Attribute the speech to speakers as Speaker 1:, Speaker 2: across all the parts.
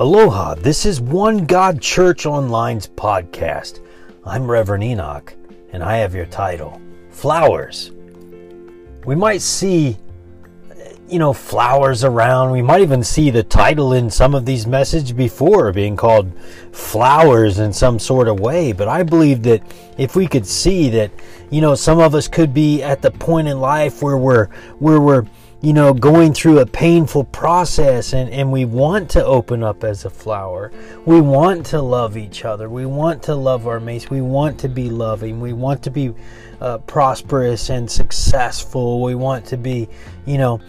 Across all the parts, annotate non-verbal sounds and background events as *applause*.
Speaker 1: Aloha, this is One God Church Online's podcast. I'm Reverend Enoch, and I have your title Flowers. We might see, you know, flowers around. We might even see the title in some of these messages before being called flowers in some sort of way. But I believe that if we could see that, you know, some of us could be at the point in life where we're, where we're, you know, going through a painful process and, and we want to open up as a flower. We want to love each other. We want to love our mates. We want to be loving. We want to be uh, prosperous and successful. We want to be, you know,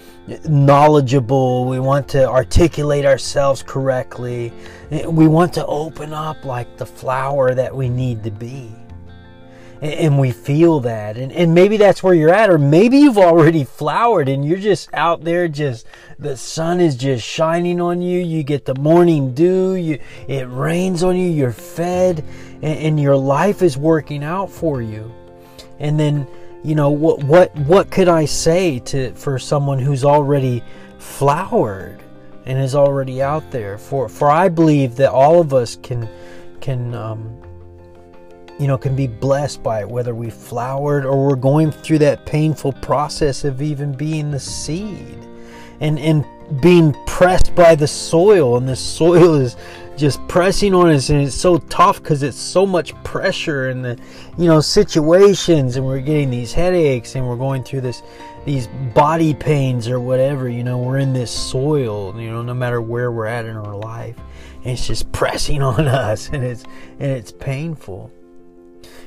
Speaker 1: knowledgeable. We want to articulate ourselves correctly. We want to open up like the flower that we need to be and we feel that. And, and maybe that's where you're at or maybe you've already flowered and you're just out there just the sun is just shining on you. You get the morning dew. You it rains on you. You're fed and, and your life is working out for you. And then you know what what what could i say to for someone who's already flowered and is already out there? For for i believe that all of us can can um, you know, can be blessed by it, whether we flowered or we're going through that painful process of even being the seed and, and being pressed by the soil. And the soil is just pressing on us and it's so tough because it's so much pressure in the, you know, situations and we're getting these headaches and we're going through this, these body pains or whatever, you know, we're in this soil, you know, no matter where we're at in our life. And it's just pressing *laughs* on us and it's, and it's painful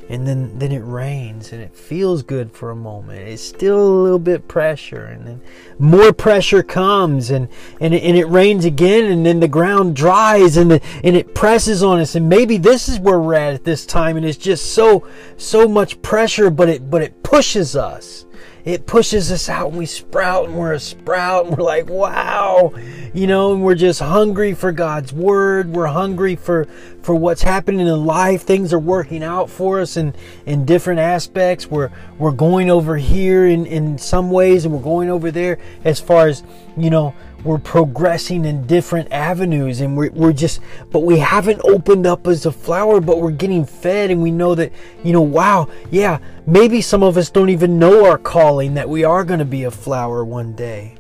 Speaker 1: and then then it rains and it feels good for a moment. It's still a little bit pressure and then more pressure comes and and it, and it rains again and then the ground dries and the, and it presses on us. And maybe this is where we're at at this time and it's just so so much pressure but it but it pushes us it pushes us out and we sprout and we're a sprout and we're like, wow, you know, and we're just hungry for God's word. We're hungry for, for what's happening in life. Things are working out for us in, in different aspects. We're, we're going over here in, in some ways and we're going over there as far as, you know, we're progressing in different avenues and we're, we're just but we haven't opened up as a flower but we're getting fed and we know that you know wow yeah maybe some of us don't even know our calling that we are going to be a flower one day.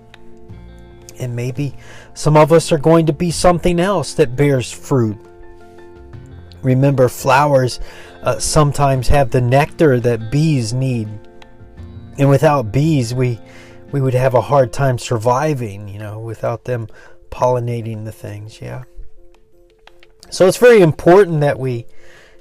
Speaker 1: And maybe some of us are going to be something else that bears fruit. Remember flowers uh, sometimes have the nectar that bees need. And without bees we we would have a hard time surviving, you know, without them pollinating the things, yeah. So it's very important that we,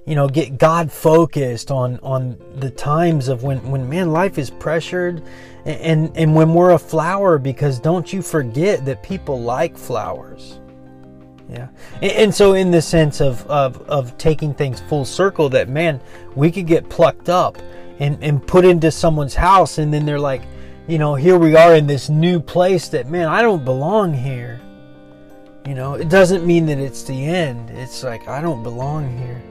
Speaker 1: you know, get God focused on on the times of when when man life is pressured and and, when we're a flower because don't you forget that people like flowers. Yeah. And, and so in the sense of, of of taking things full circle that man, we could get plucked up and, and put into someone's house and then they're like, you know, here we are in this new place that, man, I don't belong here. You know, it doesn't mean that it's the end. It's like, I don't belong here.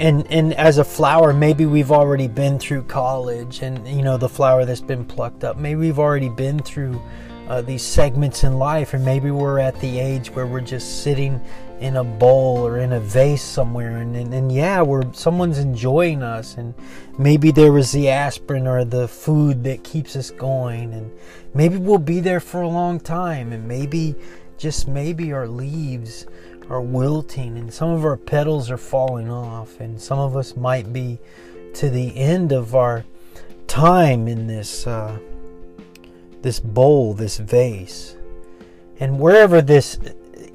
Speaker 1: And, and as a flower, maybe we've already been through college and, you know, the flower that's been plucked up. Maybe we've already been through uh, these segments in life, and maybe we're at the age where we're just sitting in a bowl or in a vase somewhere and, and, and yeah we're someone's enjoying us and maybe there was the aspirin or the food that keeps us going and maybe we'll be there for a long time and maybe just maybe our leaves are wilting and some of our petals are falling off and some of us might be to the end of our time in this uh, this bowl this vase. And wherever this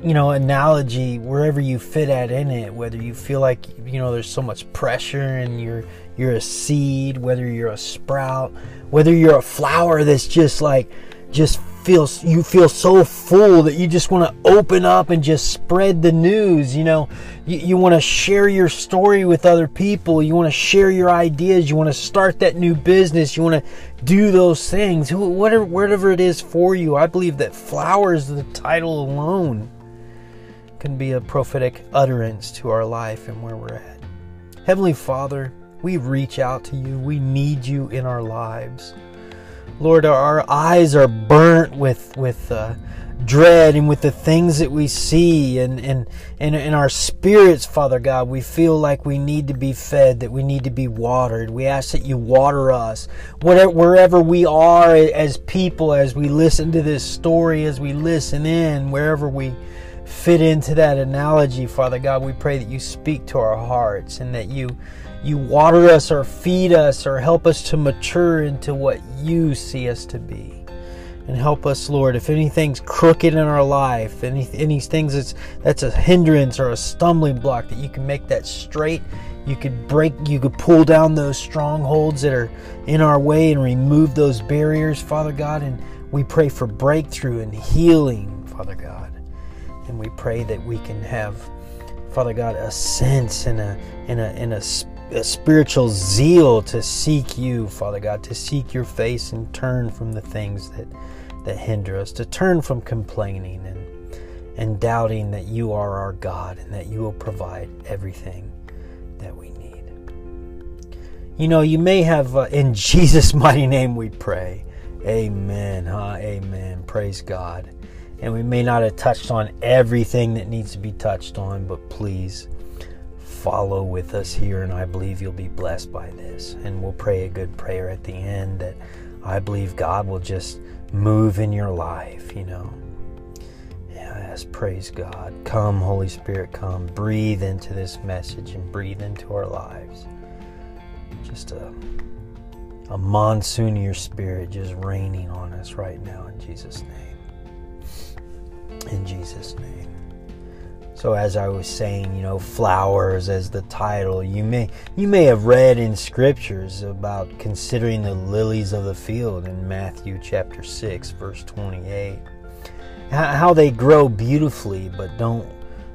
Speaker 1: you know analogy wherever you fit at in it whether you feel like you know there's so much pressure and you're you're a seed whether you're a sprout whether you're a flower that's just like just feels you feel so full that you just want to open up and just spread the news you know? You, you want to share your story with other people. You want to share your ideas. You want to start that new business. You want to do those things. Whatever whatever it is for you i believe that flowers the title alone can be a prophetic utterance to our life and where we're at. Heavenly Father, we reach out to you. We need you in our lives. Lord, our eyes are burnt with with uh, dread and with the things that we see and, and, and in our spirits, Father God, we feel like we need to be fed, that we need to be watered. We ask that you water us. Whatever, wherever we are as people, as we listen to this story, as we listen in, wherever we fit into that analogy, Father God, we pray that you speak to our hearts and that you you water us or feed us or help us to mature into what you see us to be and help us, Lord. If anything's crooked in our life, any any things that's that's a hindrance or a stumbling block, that you can make that straight. You could break, you could pull down those strongholds that are in our way and remove those barriers, Father God. And we pray for breakthrough and healing, Father God. And we pray that we can have, Father God, a sense and a and a and a a spiritual zeal to seek you, Father God, to seek your face and turn from the things that, that hinder us, to turn from complaining and, and doubting that you are our God and that you will provide everything that we need. You know, you may have, uh, in *laughs* Jesus' mighty name we pray. Amen. Huh? Amen. Praise God. And we may not have touched on everything that needs to be touched on, but please follow with us here, and I believe you'll be blessed by this. And we'll pray a good prayer at the end that I believe God will just move in your life, you know. Yes, praise God. Come, Holy Spirit, come. Breathe into this message and breathe into our lives. Just a, a monsoon of your spirit just raining on us right now in Jesus' name. In Jesus' name. So as I was saying, you know, flowers as the title, you may you may have read in scriptures about considering the lilies of the field in Matthew chapter 6 verse 28. How they grow beautifully but don't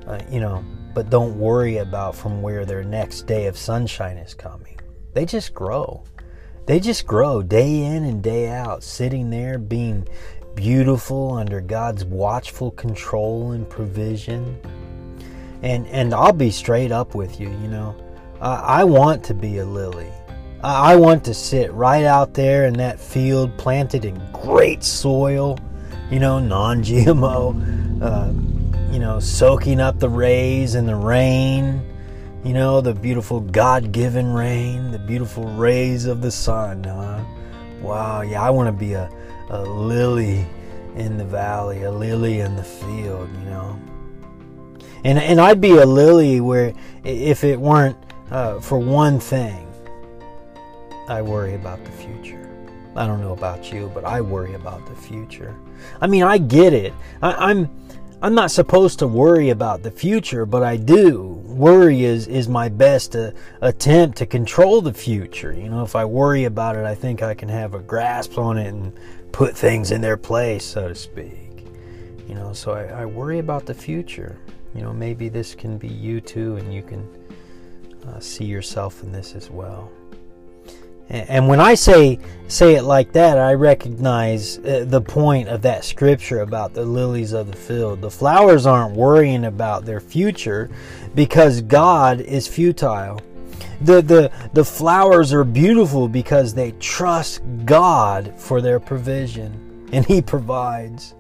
Speaker 1: uh, you know, but don't worry about from where their next day of sunshine is coming. They just grow. They just grow day in and day out, sitting there being beautiful under God's watchful control and provision and and I'll be straight up with you. You know, uh, I want to be a lily. I want to sit right out there in that field, planted in great soil. You know, non-GMO. Uh, you know, soaking up the rays and the rain. You know, the beautiful God-given rain, the beautiful rays of the sun. Huh? Wow, yeah, I want to be a, a lily in the valley, a lily in the field. You know and and I'd be a lily where if it weren't uh, for one thing, I worry about the future. I don't know about you, but I worry about the future. I mean, I get it. I, I'm I'm not supposed to worry about the future, but I do. Worry is is my best uh, attempt to control the future. You know, if I worry about it, I think I can have a grasp on it and put things in their place, so to speak. You know, so I, I worry about the future you know, maybe this can be you too, and you can uh, see yourself in this as well. And, when I say say it like that, I recognize uh, the point of that scripture about the lilies of the field. The flowers aren't worrying about their future because God is futile. The, the, the flowers are beautiful because they trust God for their provision, and He provides.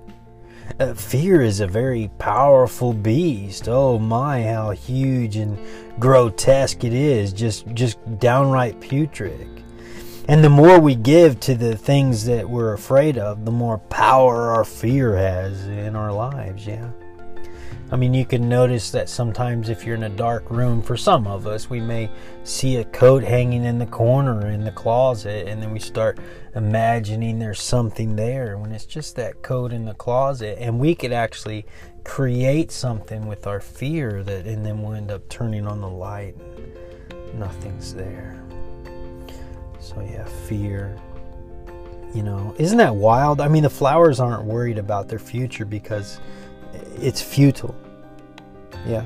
Speaker 1: Uh, fear is a very powerful beast. Oh my, how huge and grotesque it is. Just, just downright putrid. And the more we give to the things that we're afraid of, the more power our fear has in our lives. Yeah. I mean, you can notice that sometimes if you're in a dark room, for some of us, we may see a coat hanging in the corner in the closet, and then we start imagining there's something there when it's just that coat in the closet. And we could actually create something with our fear that, and then we'll end up turning on the light and nothing's there. So, yeah, fear. You know, isn't that wild? I mean, the flowers aren't worried about their future because it's futile. Yeah.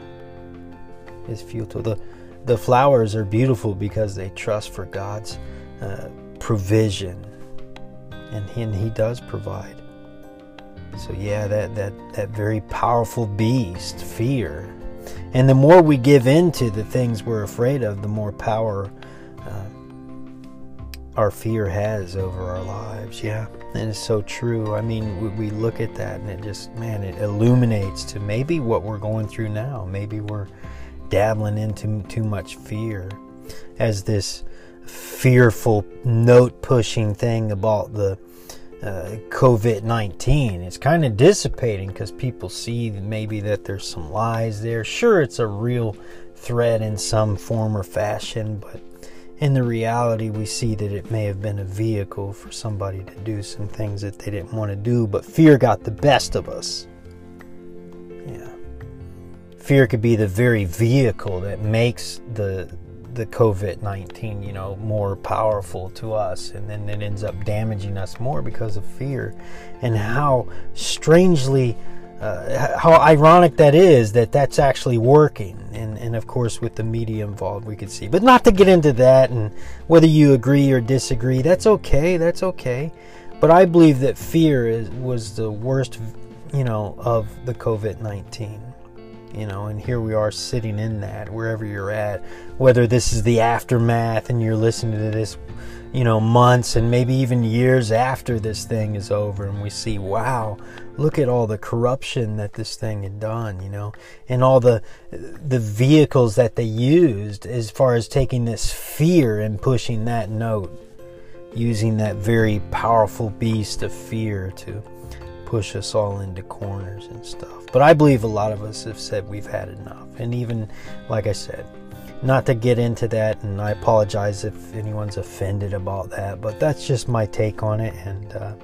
Speaker 1: It's futile. The the flowers are beautiful because they trust for God's uh, provision, and he, and he does provide. So yeah, that that that very powerful beast, fear, and the more we give in to the things we're afraid of, the more power uh, our fear has over our lives. Yeah, and it's so true. I mean, we, we, look at that and it just, man, it illuminates to maybe what we're going through now. Maybe we're dabbling into too much fear as this fearful note pushing thing about the uh, COVID 19. It's kind of dissipating because people see maybe that there's some lies there. Sure, it's a real threat in some form or fashion, but in the reality, we see that it may have been a vehicle for somebody to do some things that they didn't want to do, but fear got the best of us. Yeah. Fear could be the very vehicle that makes the the COVID 19, you know, more powerful to us, and then it ends up damaging us more because of fear. And how strangely uh, how ironic that is that that's actually working. And, and of course, with the media involved, we could see. But not to get into that and whether you agree or disagree, that's okay. That's okay. But I believe that fear is, was the worst, you know, of the COVID 19. You know, and here we are sitting in that wherever you're at, whether this is the aftermath and you're listening to this you know, months and maybe even years after this thing is over, and we see, wow, look at all the corruption that this thing had done, you know, and all the the vehicles that they used as far as taking this fear and pushing that note, using that very powerful beast of fear to push us all into corners and stuff. But I believe a lot of us have said we've had enough, and even like I said, not to get into that, and I apologize if anyone's offended about that, but that's just my take on it, and uh,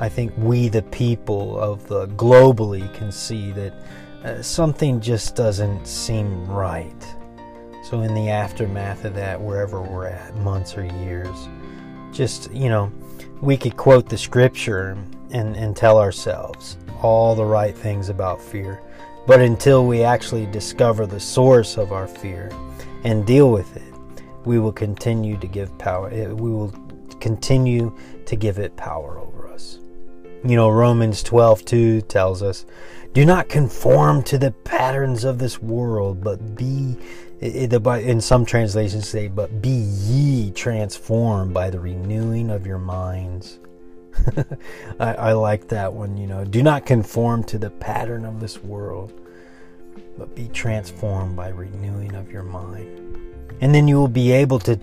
Speaker 1: I think we, the people of the globally, can see that uh, something just doesn't seem right. So, in the aftermath of that, wherever we're at, months or years, just you know, we could quote the scripture and, and tell ourselves all the right things about fear. But until we actually discover the source of our fear, and deal with it, we will continue to give power. Eh, we will continue to give it power over us. You know, Romans 12 2 tells us, Do not conform to the patterns of this world, but be, in some translations say, but be ye transformed by the renewing of your minds. *laughs* I, I like that one, you know. Do not conform to the pattern of this world, but be transformed by renewing of your mind. And then you will be able to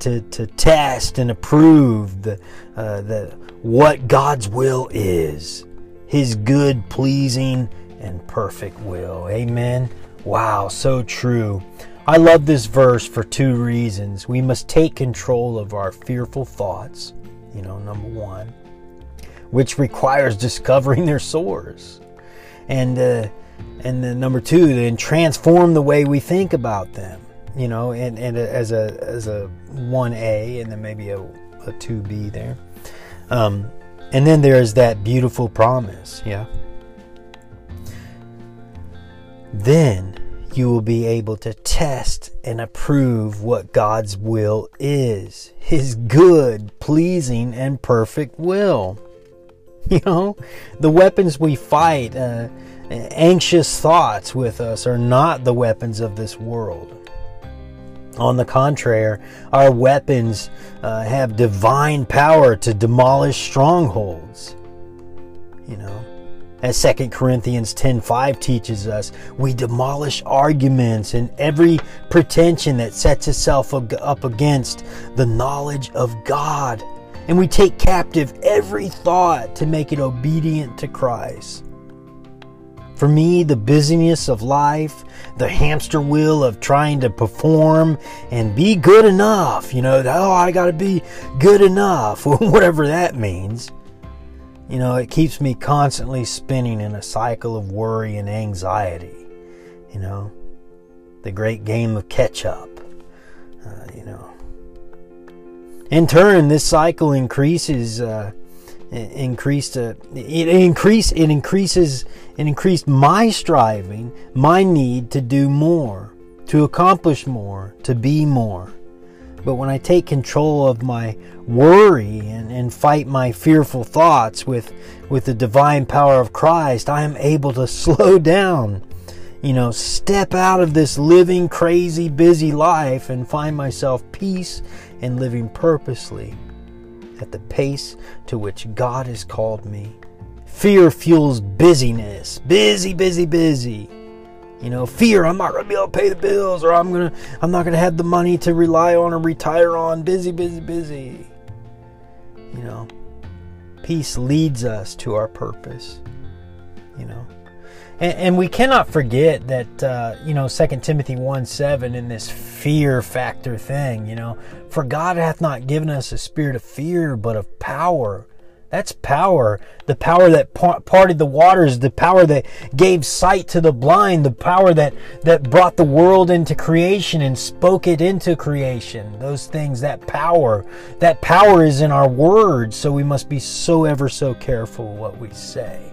Speaker 1: to, to test and approve the, uh, the what God's will is, His good, pleasing, and perfect will. Amen. Wow, so true. I love this verse for two reasons. We must take control of our fearful thoughts, you know, number one, which requires *laughs* discovering their source. And uh, and then number two, then transform the way we think about them. You know, and, and as a as a one A, and then maybe a a two B there. Um, and then there's that beautiful promise, yeah. Then you will be able to test and approve what God's will is His good, pleasing, and perfect will. *laughs* You know, the weapons we fight, uh, anxious thoughts with us are not the weapons of this world. On the contrary, our weapons uh, have divine power to demolish strongholds. You know, as 2 Corinthians 10:5 teaches us, we demolish arguments and every pretension that sets itself up against the knowledge of God, and we take captive every thought to make it obedient to Christ. For me, the busyness of life, the hamster wheel of trying to perform and be good enough, you know, oh, I got to be good enough, *laughs* whatever that means. You know, it keeps me constantly spinning in a cycle of worry and anxiety. You know, the great game of catch up. Uh, you know, in turn, this cycle increases uh, increased uh, it increase it increases it increased my striving my need to do more to accomplish more to be more. But when i take control of my worry and, and fight my fearful thoughts with with the divine power of christ i am able to *laughs* slow down you know, step out of this living crazy, busy life and find myself peace and living purposely at the pace to which God has called me. Fear fuels busyness. Busy, busy, busy. You know, fear I'm not gonna be able to pay the bills or I'm gonna I'm not gonna have the money to rely on or retire on. Busy, busy, busy. You know. Peace leads us to our purpose. You know. And, and we cannot forget that, uh, you know, 2 Timothy 1 7 in this fear factor thing, you know, for God hath not given us a spirit of fear, but of power. That's power. The power that parted the waters, the power that gave sight to the blind, the power that, that brought the world into creation and spoke it into creation. Those things, that power, that power is in our words, so we must be so ever so careful what we say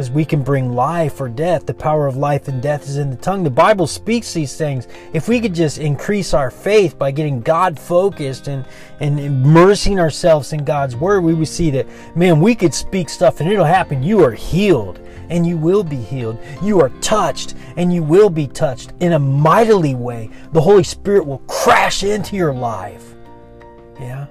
Speaker 1: because we can bring life or death. The power of life and death is in the tongue. The Bible speaks these things. If we could just increase our faith by getting God focused and, and immersing ourselves in God's word, we would see that, man, we could speak stuff and it'll happen. You are healed and you will be healed. You are touched and you will be touched in a mightily way. The Holy Spirit will crash into your life. Yeah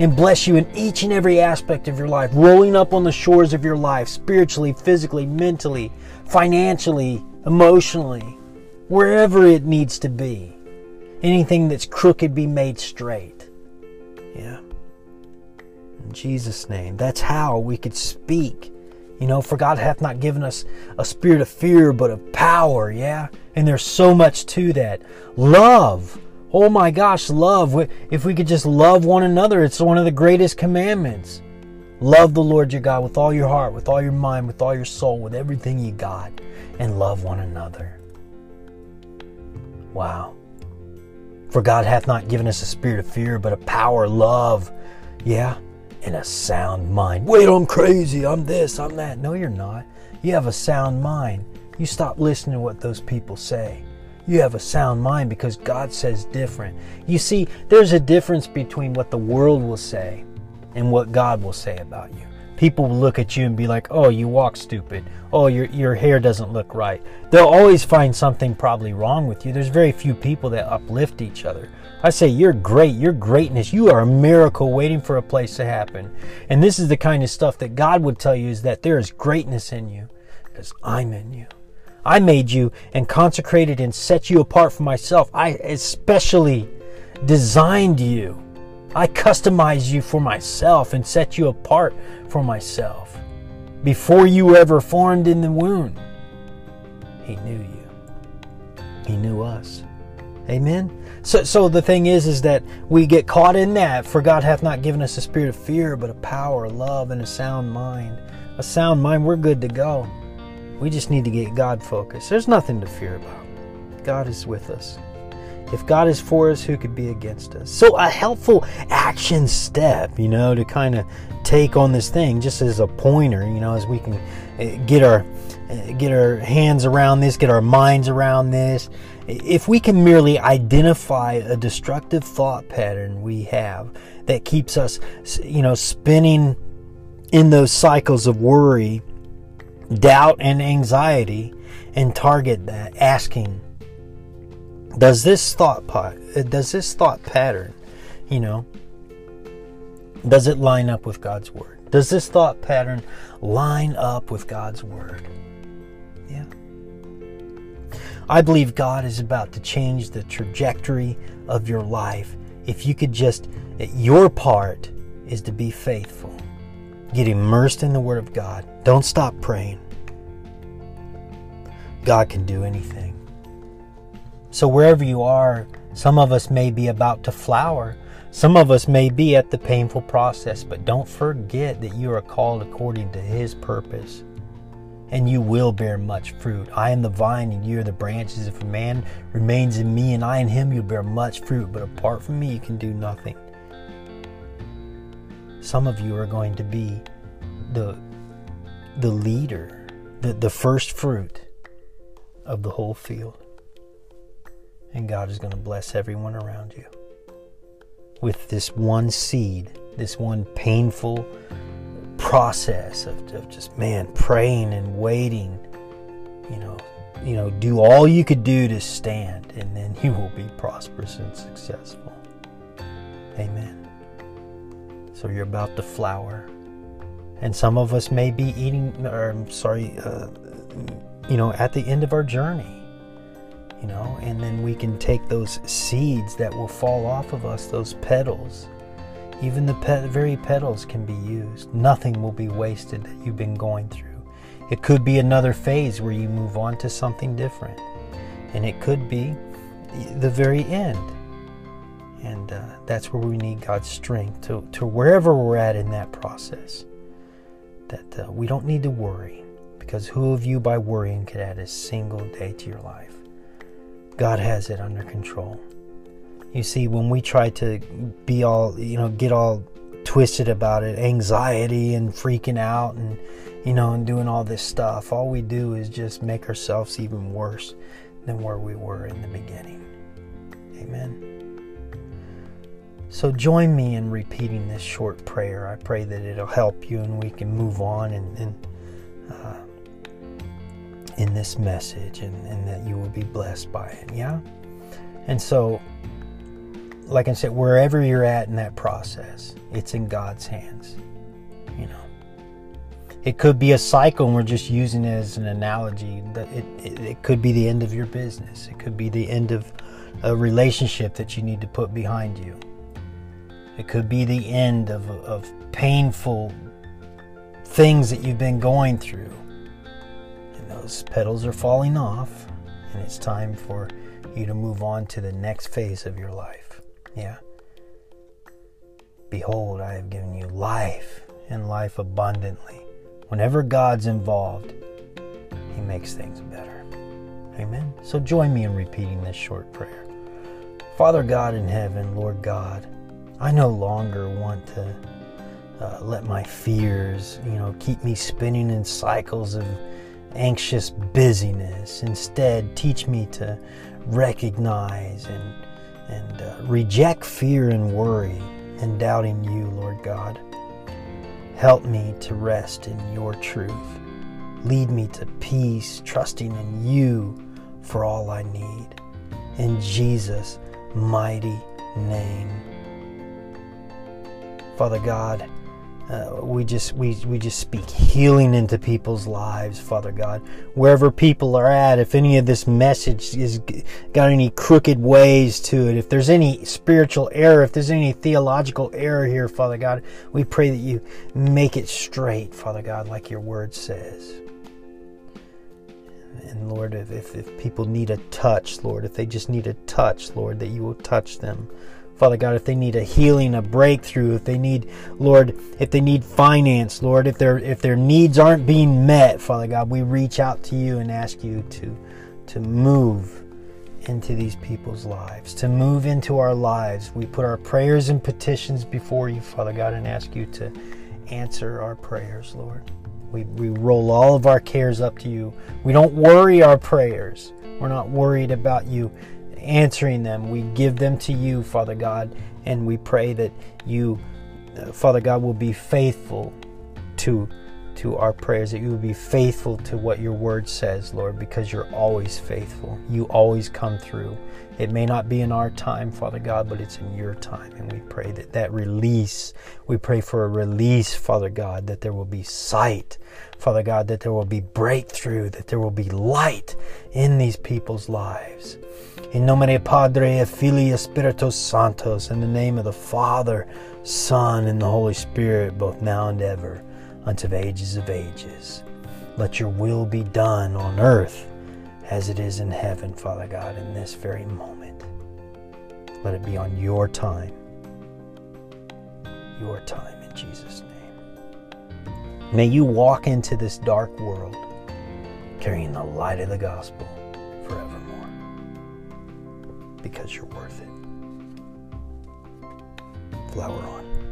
Speaker 1: and bless you in each and every aspect of your life, rolling up on the shores of your life, spiritually, physically, mentally, financially, emotionally, wherever it needs to be. Anything that's crooked be made straight. Yeah. In Jesus' name. That's how we could speak. You know, for God hath not given us a spirit of fear, but of power. Yeah. And there's so much to that. Love Oh my gosh, love. If we could just love one another, it's one of the greatest commandments. Love the Lord your God with all your heart, with all your mind, with all your soul, with everything you got, and love one another. Wow. For God hath not given us a spirit of fear, but a power, love, yeah, and a sound mind. Wait, I'm crazy. I'm this, I'm that. No, you're not. You have a sound mind. You stop listening to what those people say you have a sound mind because God says different. You see, there's a difference between what the world will say and what God will say about you. People will look at you and be like, oh, you walk stupid. Oh, your, your hair doesn't look right. They'll always find something probably wrong with you. There's very few people that uplift each other. I say, you're great. You're greatness. You are a miracle waiting for a place to happen. And this is the kind of stuff that God would tell you is that there is greatness in you because I'm in you. I made you and consecrated and set you apart for myself. I especially designed you. I customized you for myself and set you apart for myself. Before you were ever formed in the womb, He knew you. He knew us. Amen. So, so the thing is, is that we get caught in that. For God hath not given us a spirit of fear, but a power, love, and a sound mind. A sound mind, we're good to go. We just need to get God focused. There's nothing to fear about. God is with us. If God is for us, who could be against us? So, a helpful action step, you know, to kind of take on this thing, just as a pointer, you know, as we can eh, get our eh, get our hands around this, get our minds around this. If we can merely identify a destructive thought pattern we have that keeps us, you know, spinning in those cycles of worry doubt and anxiety and target that asking does this thought pot uh, does this thought pattern you know does it line up with God's word? Does this thought pattern line up with God's word? Yeah. I believe God is about to change the trajectory of your life. If you could just your part is to be faithful Get immersed in the Word of God. Don't stop praying. God can do anything. So, wherever you are, some of us may be about to flower. Some of us may be at the painful process, but don't forget that you are called according to His purpose. And you will bear much fruit. I am the vine, and you are the branches. If a man remains in me, and I in him, you'll bear much fruit. But apart from me, you can do nothing. Some of you are going to be the, the leader, the, the first fruit of the whole field. And God is going to bless everyone around you with this one seed, this one painful process of, of just, man, praying and waiting. you know, you know, do all you could do to stand, and then *laughs* you will be prosperous and successful. Amen. So you're about to flower. And some of us may be eating, or I'm sorry, uh, you know, at the end of our journey you know, and then we can take those seeds that will fall off of us, those petals. Even the pe- very petals can be used. Nothing will be wasted that you've been going through. It could be another phase where you move on to something different, and it could be the very end. And uh, that's where we need God's strength to, to wherever we're at in that process. That uh, we don't need to worry, because who of you by worrying could add a single day to your life? God has it under control. You see, when we try to be all, you know, get all twisted about it, anxiety and freaking out and, you know, and doing all this stuff, all we do is just make ourselves even worse than where we were in the beginning. Amen. So join me in repeating this short prayer. I pray that it'll help you and we can move on and, and uh, in this message and, and that you will be blessed by it. Yeah? And so, like I said, wherever you're at in that process, it's in God's hands. You know, it could be a cycle, and we're just using it as an analogy. It, it, it could be the end of your business. It could be the end of a relationship that you need to put behind you. It could be the end of, of painful things that you've been going through And those petals are falling off, and it's time for you to move on to the next phase of your life. Yeah. Behold, I have given you life and life abundantly. Whenever God's involved, He makes things better. Amen. So join me in repeating this short prayer. Father God in heaven, Lord God, I no longer want to uh, let my fears, you know, keep me spinning in cycles of anxious busyness. Instead, teach me to recognize and, and uh, reject fear and worry and doubting you, Lord God. Help me to rest in your truth. Lead me to peace, trusting in you for all I need. In Jesus' mighty name. Father God, uh, we just we, we just speak healing into people's lives father god. Wherever people are at if any of this message is got any crooked ways to it if there's any spiritual error if there's any theological error here father god we pray that you make it straight father god like your word says. And lord if, if, if people need a touch lord if they just need a touch lord that you will touch them Father God, if they need a healing, a breakthrough, if they need, Lord, if they need finance, Lord, if their if their needs aren't being met, Father God, we reach out to you and ask you to to move into these people's lives, to move into our lives. We put our prayers and petitions before you, Father God, and ask you to answer our prayers, Lord. We, we roll all of our cares up to you. We don't worry our prayers. We're not worried about you answering them. We give them to you, Father God, and we pray that you, uh, Father God, will be faithful to to our prayers, that you will be faithful to what your word says, Lord, because you're always faithful. You always come through. It may not be in our time, Father God, but it's in your time. And we pray that that release, we pray for a release, Father God, that there will be sight, Father God, that there will be breakthrough, that there will be light in these people's lives. In nomine Padre Filii in the name of the Father, Son, and the Holy Spirit, both now and ever, unto the ages of ages. Let your will be done on earth as it is in heaven, Father God, in this very moment. Let it be on your time. Your time in Jesus' name. May you walk into this dark world carrying the light of the gospel forevermore because you're worth it. Flower on.